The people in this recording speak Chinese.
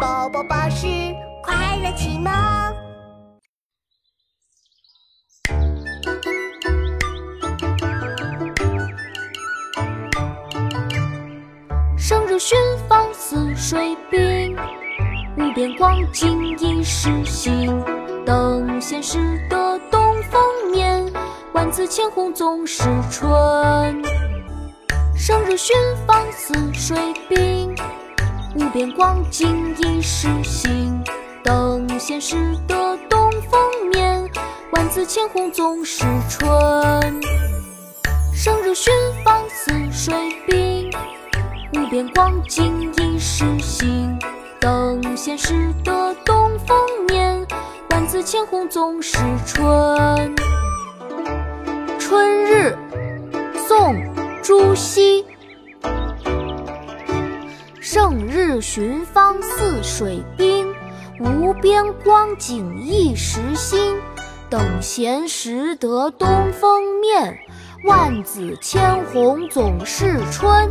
宝宝巴士快乐启蒙。生日寻访泗水滨，无边光景一时新。等闲识得东风面，万紫千红总是春。生日寻访泗水滨，无边光景一时新。等闲识得东风面，万紫千红总是春。生日寻芳泗水滨。无边光景一时新，等闲识得东风面，万紫千红总是春。春日，宋·朱熹。胜日寻芳泗水滨，无边光景一时新。等闲识得东风面，万紫千红总是春。